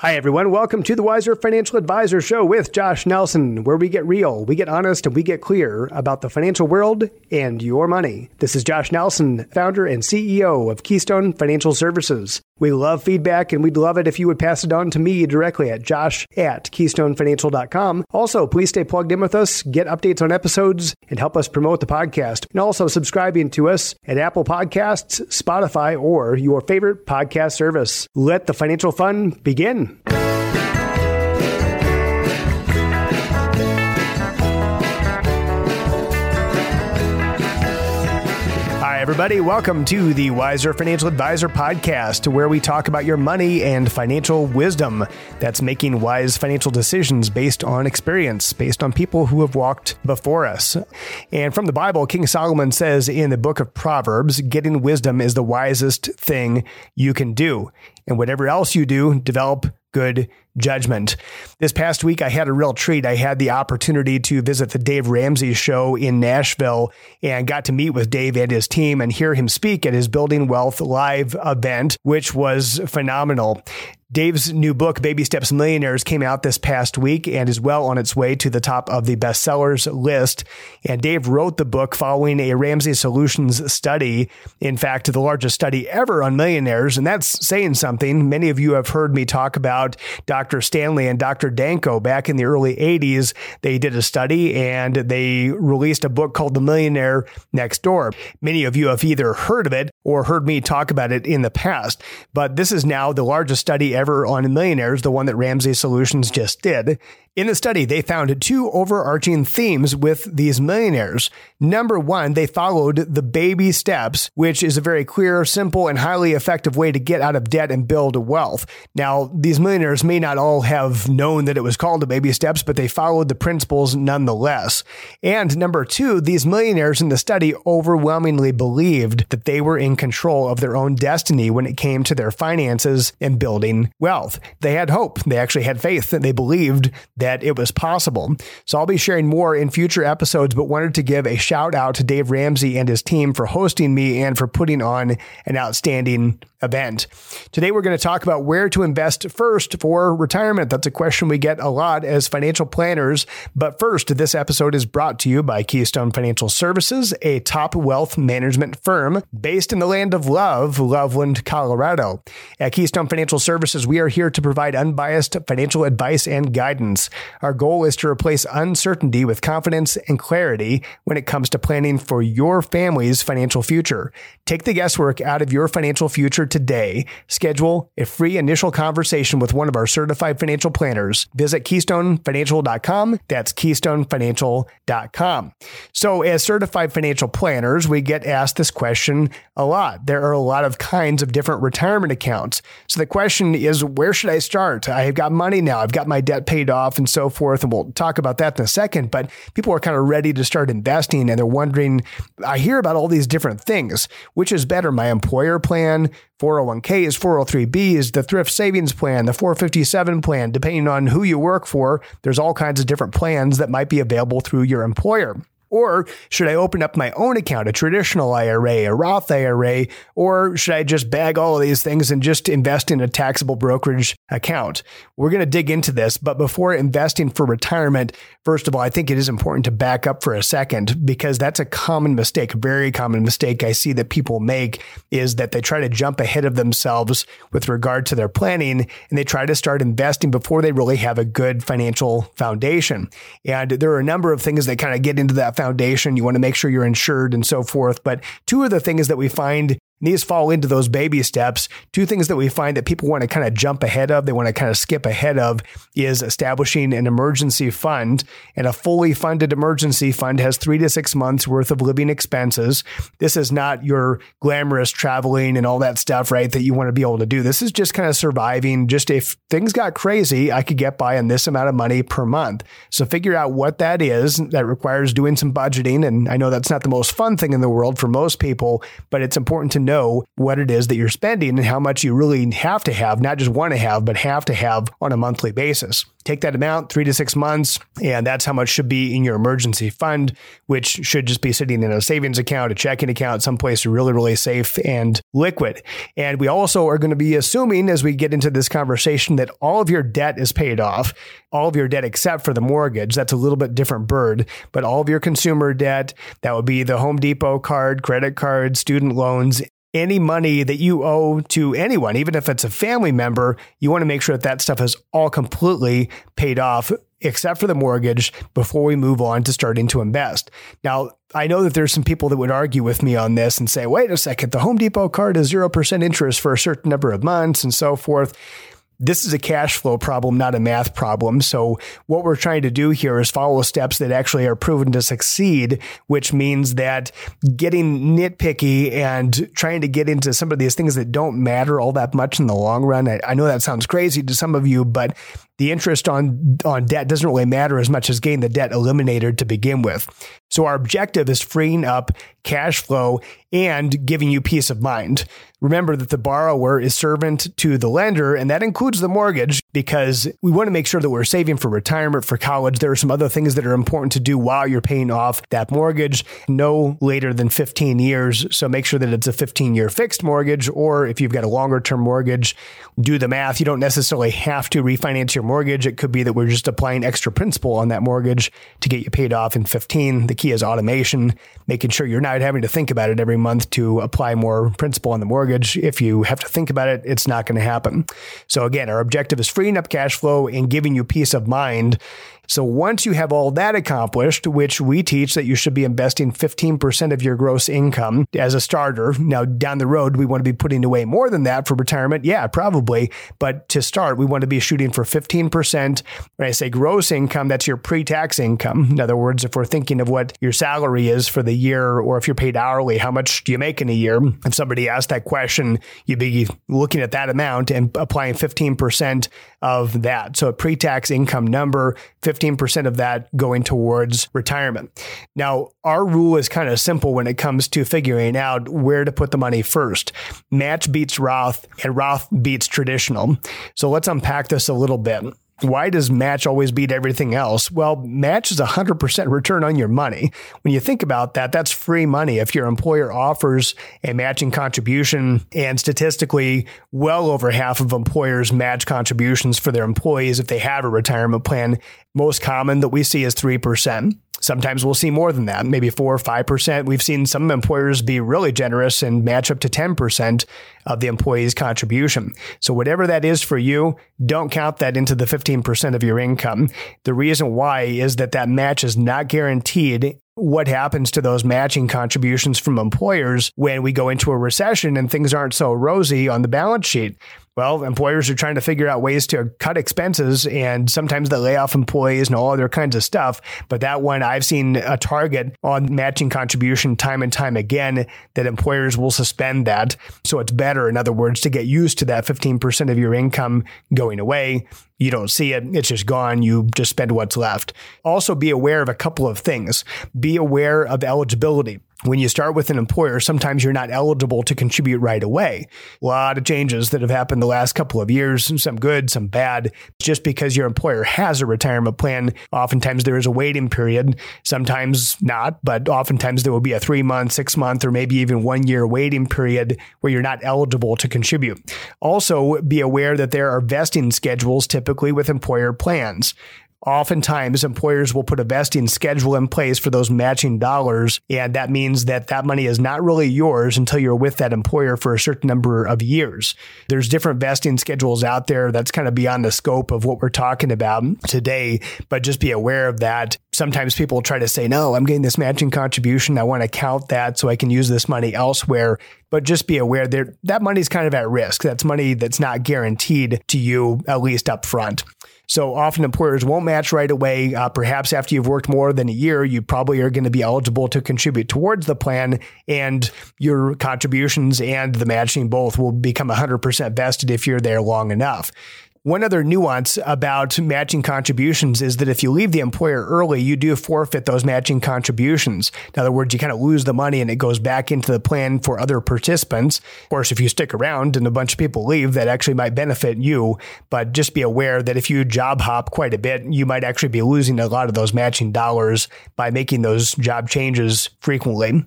Hi, everyone. Welcome to the Wiser Financial Advisor Show with Josh Nelson, where we get real, we get honest, and we get clear about the financial world and your money. This is Josh Nelson, founder and CEO of Keystone Financial Services. We love feedback and we'd love it if you would pass it on to me directly at josh at keystonefinancial.com. Also, please stay plugged in with us, get updates on episodes, and help us promote the podcast. And also subscribing to us at Apple Podcasts, Spotify, or your favorite podcast service. Let the financial fun begin. Everybody. Welcome to the Wiser Financial Advisor podcast, where we talk about your money and financial wisdom. That's making wise financial decisions based on experience, based on people who have walked before us. And from the Bible, King Solomon says in the book of Proverbs, getting wisdom is the wisest thing you can do. And whatever else you do, develop good judgment. This past week, I had a real treat. I had the opportunity to visit the Dave Ramsey show in Nashville and got to meet with Dave and his team and hear him speak at his Building Wealth live event, which was phenomenal. Dave's new book, Baby Steps Millionaires, came out this past week and is well on its way to the top of the bestsellers list. And Dave wrote the book following a Ramsey Solutions study. In fact, the largest study ever on millionaires. And that's saying something. Many of you have heard me talk about Dr. Stanley and Dr. Danko back in the early 80s. They did a study and they released a book called The Millionaire Next Door. Many of you have either heard of it or heard me talk about it in the past. But this is now the largest study ever on millionaires, the one that Ramsey Solutions just did. In the study, they found two overarching themes with these millionaires. Number one, they followed the baby steps, which is a very clear, simple, and highly effective way to get out of debt and build wealth. Now, these millionaires may not all have known that it was called the baby steps, but they followed the principles nonetheless. And number two, these millionaires in the study overwhelmingly believed that they were in control of their own destiny when it came to their finances and building wealth. They had hope. They actually had faith and they believed that that it was possible. So I'll be sharing more in future episodes, but wanted to give a shout out to Dave Ramsey and his team for hosting me and for putting on an outstanding event. Today, we're going to talk about where to invest first for retirement. That's a question we get a lot as financial planners. But first, this episode is brought to you by Keystone Financial Services, a top wealth management firm based in the land of love, Loveland, Colorado. At Keystone Financial Services, we are here to provide unbiased financial advice and guidance. Our goal is to replace uncertainty with confidence and clarity when it comes to planning for your family's financial future. Take the guesswork out of your financial future today. Schedule a free initial conversation with one of our certified financial planners. Visit keystonefinancial.com. That's keystonefinancial.com. So, as certified financial planners, we get asked this question a lot. There are a lot of kinds of different retirement accounts. So, the question is, where should I start? I've got money now, I've got my debt paid off, and so forth. And we'll talk about that in a second. But people are kind of ready to start investing and they're wondering, I hear about all these different things. Which is better, my employer plan, 401k is 403b is the thrift savings plan, the 457 plan, depending on who you work for, there's all kinds of different plans that might be available through your employer. Or should I open up my own account, a traditional IRA, a Roth IRA, or should I just bag all of these things and just invest in a taxable brokerage account? We're going to dig into this, but before investing for retirement, first of all, I think it is important to back up for a second because that's a common mistake, a very common mistake I see that people make is that they try to jump ahead of themselves with regard to their planning and they try to start investing before they really have a good financial foundation. And there are a number of things that kind of get into that foundation. You want to make sure you're insured and so forth. But two of the things that we find these fall into those baby steps. Two things that we find that people want to kind of jump ahead of, they want to kind of skip ahead of, is establishing an emergency fund. And a fully funded emergency fund has three to six months worth of living expenses. This is not your glamorous traveling and all that stuff, right? That you want to be able to do. This is just kind of surviving. Just if things got crazy, I could get by on this amount of money per month. So figure out what that is. That requires doing some budgeting. And I know that's not the most fun thing in the world for most people, but it's important to know what it is that you're spending and how much you really have to have, not just want to have, but have to have on a monthly basis. take that amount, three to six months, and that's how much should be in your emergency fund, which should just be sitting in a savings account, a checking account, someplace really, really safe and liquid. And we also are going to be assuming as we get into this conversation that all of your debt is paid off, all of your debt except for the mortgage. That's a little bit different bird, but all of your consumer debt, that would be the Home Depot card, credit card, student loans, any money that you owe to anyone, even if it's a family member, you want to make sure that that stuff is all completely paid off, except for the mortgage, before we move on to starting to invest. Now, I know that there's some people that would argue with me on this and say, wait a second, the Home Depot card is 0% interest for a certain number of months and so forth this is a cash flow problem, not a math problem. So what we're trying to do here is follow steps that actually are proven to succeed, which means that getting nitpicky and trying to get into some of these things that don't matter all that much in the long run. I, I know that sounds crazy to some of you, but the interest on on debt doesn't really matter as much as getting the debt eliminated to begin with. So our objective is freeing up cash flow and giving you peace of mind. Remember that the borrower is servant to the lender, and that includes the mortgage because we want to make sure that we're saving for retirement, for college. There are some other things that are important to do while you're paying off that mortgage, no later than 15 years. So make sure that it's a 15 year fixed mortgage, or if you've got a longer term mortgage, do the math. You don't necessarily have to refinance your mortgage. It could be that we're just applying extra principal on that mortgage to get you paid off in 15. The key is automation, making sure you're not having to think about it every month to apply more principal on the mortgage. If you have to think about it, it's not going to happen. So again, our objective is freeing up cash flow and giving you peace of mind so once you have all that accomplished, which we teach that you should be investing 15% of your gross income as a starter. Now down the road, we want to be putting away more than that for retirement. Yeah, probably. But to start, we want to be shooting for 15%. When I say gross income, that's your pre-tax income. In other words, if we're thinking of what your salary is for the year, or if you're paid hourly, how much do you make in a year? If somebody asked that question, you'd be looking at that amount and applying 15% of that. So a pre-tax income number, 15% of that going towards retirement. Now, our rule is kind of simple when it comes to figuring out where to put the money first. Match beats Roth and Roth beats traditional. So let's unpack this a little bit. Why does match always beat everything else? Well, match is 100% return on your money. When you think about that, that's free money. If your employer offers a matching contribution, and statistically, well over half of employers match contributions for their employees if they have a retirement plan, most common that we see is 3%. Sometimes we'll see more than that, maybe four or 5%. We've seen some employers be really generous and match up to 10% of the employee's contribution. So whatever that is for you, don't count that into the 15% of your income. The reason why is that that match is not guaranteed what happens to those matching contributions from employers when we go into a recession and things aren't so rosy on the balance sheet. Well, employers are trying to figure out ways to cut expenses and sometimes they lay off employees and all other kinds of stuff. But that one, I've seen a target on matching contribution time and time again that employers will suspend that. So it's better, in other words, to get used to that 15% of your income going away. You don't see it. It's just gone. You just spend what's left. Also be aware of a couple of things. Be aware of eligibility when you start with an employer, sometimes you're not eligible to contribute right away. A lot of changes that have happened the last couple of years, some good, some bad. Just because your employer has a retirement plan, oftentimes there is a waiting period, sometimes not, but oftentimes there will be a three month, six month, or maybe even one year waiting period where you're not eligible to contribute. Also, be aware that there are vesting schedules typically with employer plans. Oftentimes, employers will put a vesting schedule in place for those matching dollars. And that means that that money is not really yours until you're with that employer for a certain number of years. There's different vesting schedules out there that's kind of beyond the scope of what we're talking about today, but just be aware of that. Sometimes people try to say, no, I'm getting this matching contribution. I want to count that so I can use this money elsewhere. But just be aware that that money's kind of at risk. That's money that's not guaranteed to you, at least up front. So often employers won't match right away. Uh, perhaps after you've worked more than a year, you probably are going to be eligible to contribute towards the plan, and your contributions and the matching both will become 100% vested if you're there long enough. One other nuance about matching contributions is that if you leave the employer early, you do forfeit those matching contributions. In other words, you kind of lose the money and it goes back into the plan for other participants. Of course, if you stick around and a bunch of people leave, that actually might benefit you. But just be aware that if you job hop quite a bit, you might actually be losing a lot of those matching dollars by making those job changes frequently.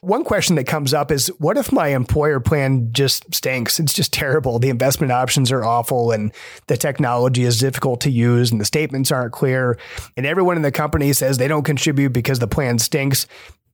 One question that comes up is what if my employer plan just stinks? It's just terrible. The investment options are awful and the technology is difficult to use and the statements aren't clear. And everyone in the company says they don't contribute because the plan stinks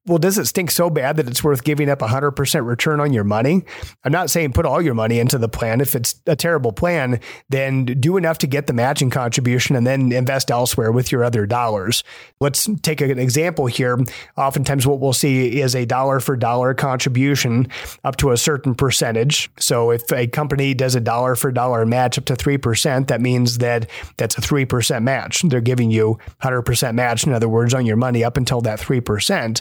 well, does it stink so bad that it's worth giving up 100% return on your money? I'm not saying put all your money into the plan. If it's a terrible plan, then do enough to get the matching contribution and then invest elsewhere with your other dollars. Let's take an example here. Oftentimes, what we'll see is a dollar for dollar contribution up to a certain percentage. So if a company does a dollar for dollar match up to 3%, that means that that's a 3% match. They're giving you 100% match, in other words, on your money up until that 3%.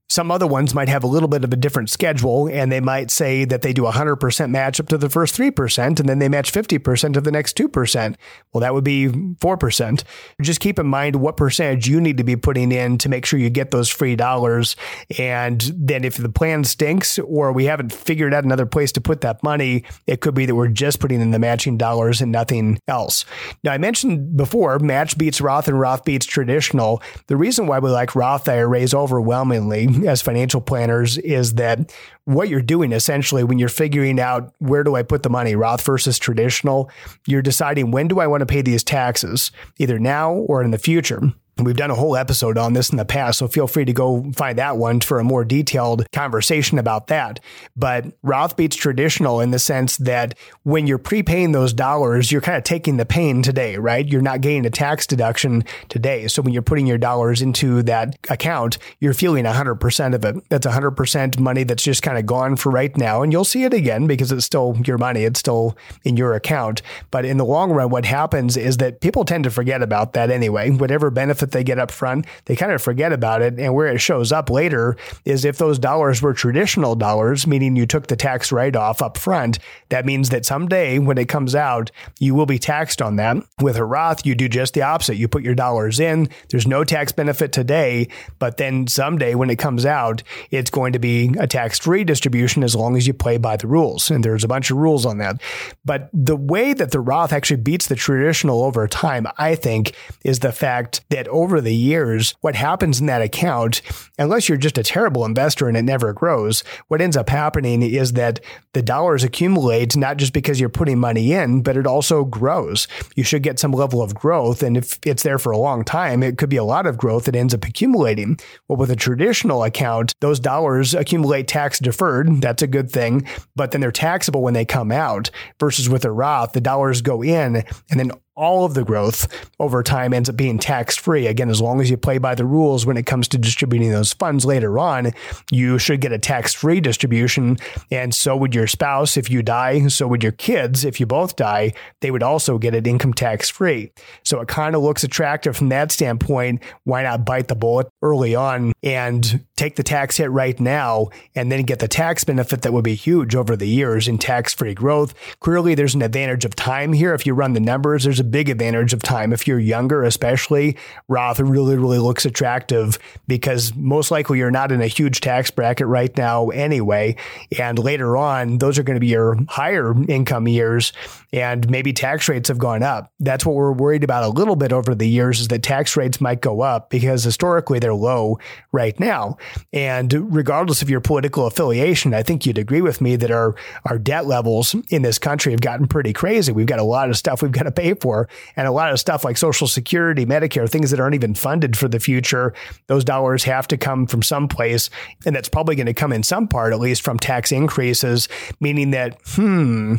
Some other ones might have a little bit of a different schedule and they might say that they do 100% match up to the first 3% and then they match 50% of the next 2%. Well, that would be 4%. Just keep in mind what percentage you need to be putting in to make sure you get those free dollars. And then if the plan stinks or we haven't figured out another place to put that money, it could be that we're just putting in the matching dollars and nothing else. Now, I mentioned before match beats Roth and Roth beats traditional. The reason why we like Roth IRAs overwhelmingly as financial planners is that what you're doing essentially when you're figuring out where do I put the money, Roth versus traditional, you're deciding when do I want to pay these taxes, either now or in the future. We've done a whole episode on this in the past, so feel free to go find that one for a more detailed conversation about that. But Roth beats traditional in the sense that when you're prepaying those dollars, you're kind of taking the pain today, right? You're not getting a tax deduction today. So when you're putting your dollars into that account, you're feeling 100% of it. That's 100% money that's just kind of gone for right now. And you'll see it again because it's still your money, it's still in your account. But in the long run, what happens is that people tend to forget about that anyway. Whatever benefit they get up front, they kind of forget about it. And where it shows up later is if those dollars were traditional dollars, meaning you took the tax write off up front, that means that someday when it comes out, you will be taxed on that. With a Roth, you do just the opposite. You put your dollars in, there's no tax benefit today, but then someday when it comes out, it's going to be a tax free distribution as long as you play by the rules. And there's a bunch of rules on that. But the way that the Roth actually beats the traditional over time, I think, is the fact that over the years, what happens in that account, unless you're just a terrible investor and it never grows, what ends up happening is that the dollars accumulate not just because you're putting money in, but it also grows. You should get some level of growth. And if it's there for a long time, it could be a lot of growth that ends up accumulating. Well, with a traditional account, those dollars accumulate tax deferred. That's a good thing, but then they're taxable when they come out versus with a Roth, the dollars go in and then all of the growth over time ends up being tax free. Again, as long as you play by the rules when it comes to distributing those funds later on, you should get a tax free distribution. And so would your spouse if you die. So would your kids if you both die. They would also get it income tax free. So it kind of looks attractive from that standpoint. Why not bite the bullet early on and take the tax hit right now and then get the tax benefit that would be huge over the years in tax free growth? Clearly, there's an advantage of time here. If you run the numbers, there's a big advantage of time. If you're younger, especially, Roth really, really looks attractive because most likely you're not in a huge tax bracket right now anyway. And later on, those are going to be your higher income years and maybe tax rates have gone up. That's what we're worried about a little bit over the years is that tax rates might go up because historically they're low right now. And regardless of your political affiliation, I think you'd agree with me that our, our debt levels in this country have gotten pretty crazy. We've got a lot of stuff we've got to pay for for. And a lot of stuff like Social Security, Medicare, things that aren't even funded for the future, those dollars have to come from someplace. And that's probably going to come in some part, at least from tax increases, meaning that, hmm,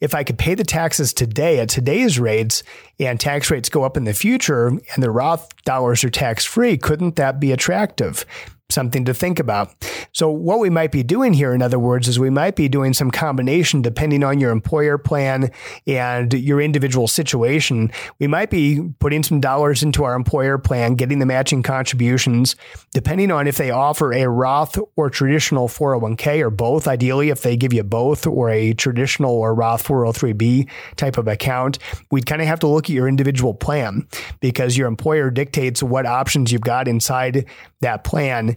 if I could pay the taxes today at today's rates and tax rates go up in the future and the Roth dollars are tax free, couldn't that be attractive? Something to think about. So, what we might be doing here, in other words, is we might be doing some combination depending on your employer plan and your individual situation. We might be putting some dollars into our employer plan, getting the matching contributions, depending on if they offer a Roth or traditional 401k or both. Ideally, if they give you both or a traditional or Roth 403b type of account, we'd kind of have to look at your individual plan because your employer dictates what options you've got inside that plan.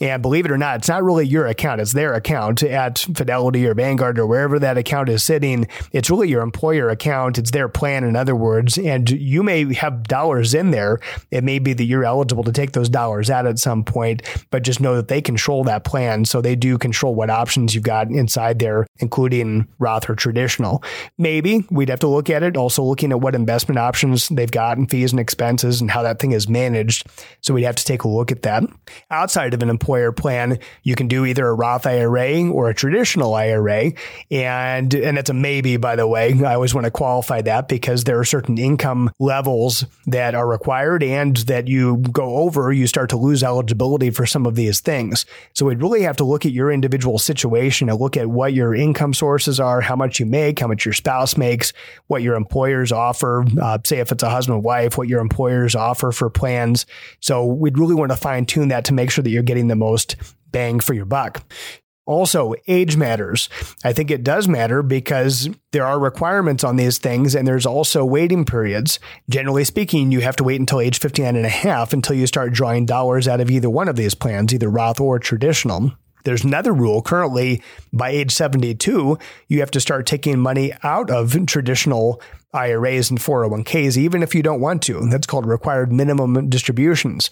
And believe it or not, it's not really your account, it's their account at Fidelity or Vanguard or wherever that account is sitting. It's really your employer account, it's their plan, in other words. And you may have dollars in there. It may be that you're eligible to take those dollars out at some point, but just know that they control that plan. So they do control what options you've got inside there, including Roth or traditional. Maybe we'd have to look at it, also looking at what investment options they've got and fees and expenses and how that thing is managed. So we'd have to take a look at that. Outside of an employer plan, you can do either a Roth IRA or a traditional IRA. And, and it's a maybe, by the way. I always want to qualify that because there are certain income levels that are required and that you go over, you start to lose eligibility for some of these things. So we'd really have to look at your individual situation and look at what your income sources are, how much you make, how much your spouse makes, what your employers offer. Uh, say if it's a husband wife, what your employers offer for plans. So we'd really want to fine tune that to make sure that you're getting the most bang for your buck. Also, age matters. I think it does matter because there are requirements on these things and there's also waiting periods. Generally speaking, you have to wait until age 59 and a half until you start drawing dollars out of either one of these plans, either Roth or traditional. There's another rule currently by age 72, you have to start taking money out of traditional IRAs and 401ks, even if you don't want to. That's called required minimum distributions.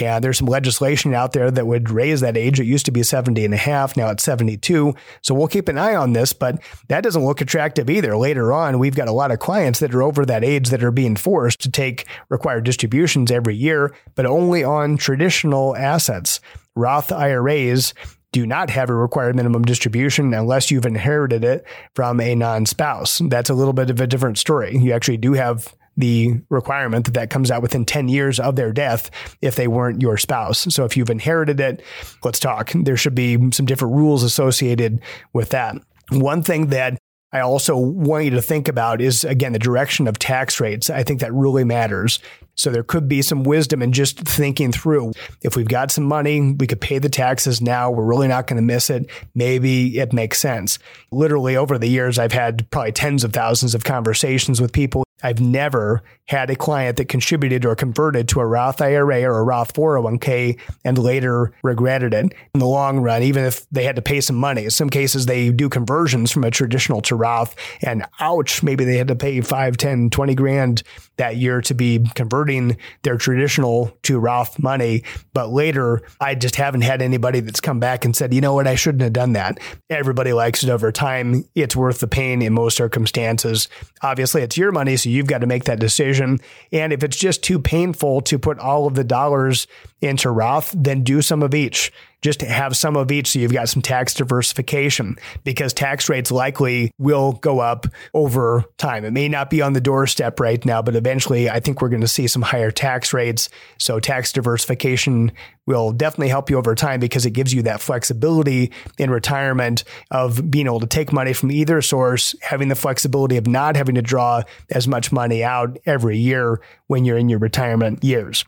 And there's some legislation out there that would raise that age. It used to be 70 and a half. Now it's 72. So we'll keep an eye on this, but that doesn't look attractive either. Later on, we've got a lot of clients that are over that age that are being forced to take required distributions every year, but only on traditional assets. Roth IRAs do not have a required minimum distribution unless you've inherited it from a non spouse. That's a little bit of a different story. You actually do have the requirement that that comes out within 10 years of their death if they weren't your spouse. So if you've inherited it, let's talk. There should be some different rules associated with that. One thing that I also want you to think about is again the direction of tax rates. I think that really matters. So there could be some wisdom in just thinking through if we've got some money, we could pay the taxes now. We're really not going to miss it. Maybe it makes sense. Literally over the years, I've had probably tens of thousands of conversations with people I've never had a client that contributed or converted to a Roth IRA or a Roth 401k and later regretted it in the long run, even if they had to pay some money. In some cases, they do conversions from a traditional to Roth and ouch, maybe they had to pay 5, 10, 20 grand that year to be converting their traditional to Roth money. But later, I just haven't had anybody that's come back and said, you know what, I shouldn't have done that. Everybody likes it over time. It's worth the pain in most circumstances. Obviously, it's your money, so you've got to make that decision. And if it's just too painful to put all of the dollars into Roth, then do some of each just have some of each so you've got some tax diversification because tax rates likely will go up over time. It may not be on the doorstep right now, but eventually I think we're going to see some higher tax rates. So tax diversification will definitely help you over time because it gives you that flexibility in retirement of being able to take money from either source, having the flexibility of not having to draw as much money out every year when you're in your retirement years.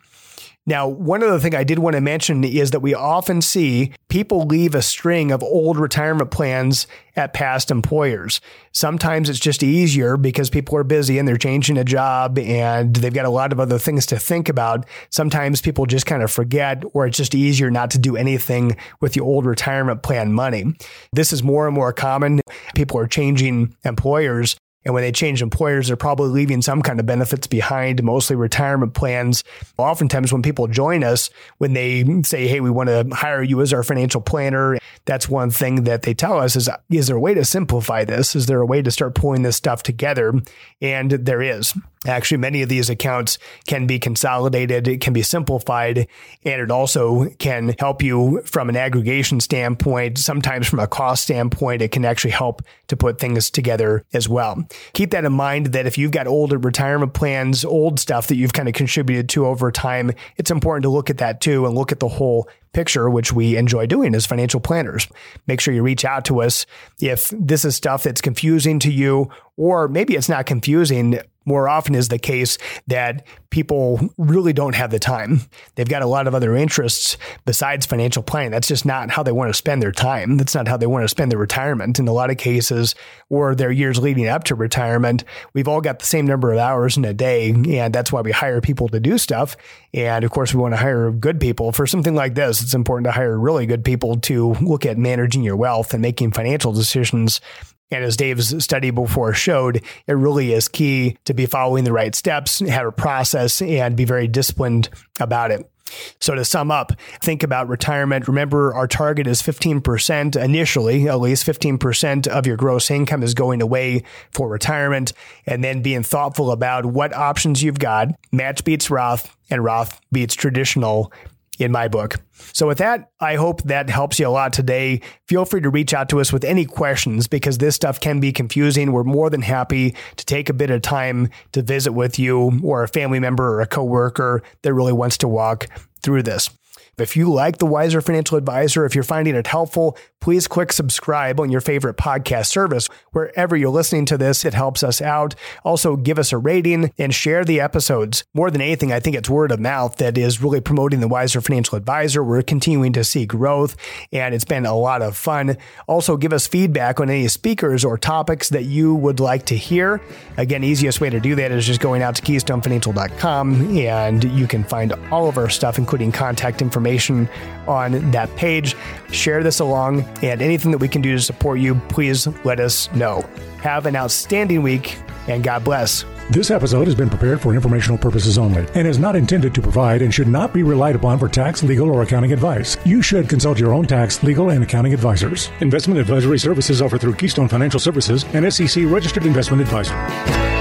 Now, one other thing I did want to mention is that we often see people leave a string of old retirement plans at past employers. Sometimes it's just easier because people are busy and they're changing a job and they've got a lot of other things to think about. Sometimes people just kind of forget, or it's just easier not to do anything with the old retirement plan money. This is more and more common. People are changing employers and when they change employers, they're probably leaving some kind of benefits behind, mostly retirement plans. Oftentimes, when people join us, when they say, Hey, we want to hire you as our financial planner, that's one thing that they tell us is, Is there a way to simplify this? Is there a way to start pulling this stuff together? And there is. Actually, many of these accounts can be consolidated, it can be simplified, and it also can help you from an aggregation standpoint. Sometimes from a cost standpoint, it can actually help to put things together as well. Keep that in mind that if you've got older retirement plans, old stuff that you've kind of contributed to over time, it's important to look at that too and look at the whole picture, which we enjoy doing as financial planners. Make sure you reach out to us if this is stuff that's confusing to you, or maybe it's not confusing more often is the case that people really don't have the time. They've got a lot of other interests besides financial planning. That's just not how they want to spend their time. That's not how they want to spend their retirement. In a lot of cases, or their years leading up to retirement, we've all got the same number of hours in a day. And that's why we hire people to do stuff. And of course, we want to hire good people for something like this. It's important to hire really good people to look at managing your wealth and making financial decisions and as Dave's study before showed, it really is key to be following the right steps, have a process, and be very disciplined about it. So to sum up, think about retirement. Remember, our target is 15% initially, at least 15% of your gross income is going away for retirement. And then being thoughtful about what options you've got. Match beats Roth and Roth beats traditional in my book. So, with that, I hope that helps you a lot today. Feel free to reach out to us with any questions because this stuff can be confusing. We're more than happy to take a bit of time to visit with you or a family member or a coworker that really wants to walk through this. If you like the Wiser Financial Advisor, if you're finding it helpful, please click subscribe on your favorite podcast service. Wherever you're listening to this, it helps us out. Also, give us a rating and share the episodes. More than anything, I think it's word of mouth that is really promoting the Wiser Financial Advisor. We're continuing to see growth, and it's been a lot of fun. Also, give us feedback on any speakers or topics that you would like to hear. Again, easiest way to do that is just going out to keystonefinancial.com, and you can find all of our stuff, including contact information information on that page. Share this along, and anything that we can do to support you, please let us know. Have an outstanding week, and God bless. This episode has been prepared for informational purposes only and is not intended to provide and should not be relied upon for tax, legal, or accounting advice. You should consult your own tax, legal, and accounting advisors. Investment advisory services offered through Keystone Financial Services, and SEC registered investment advisor.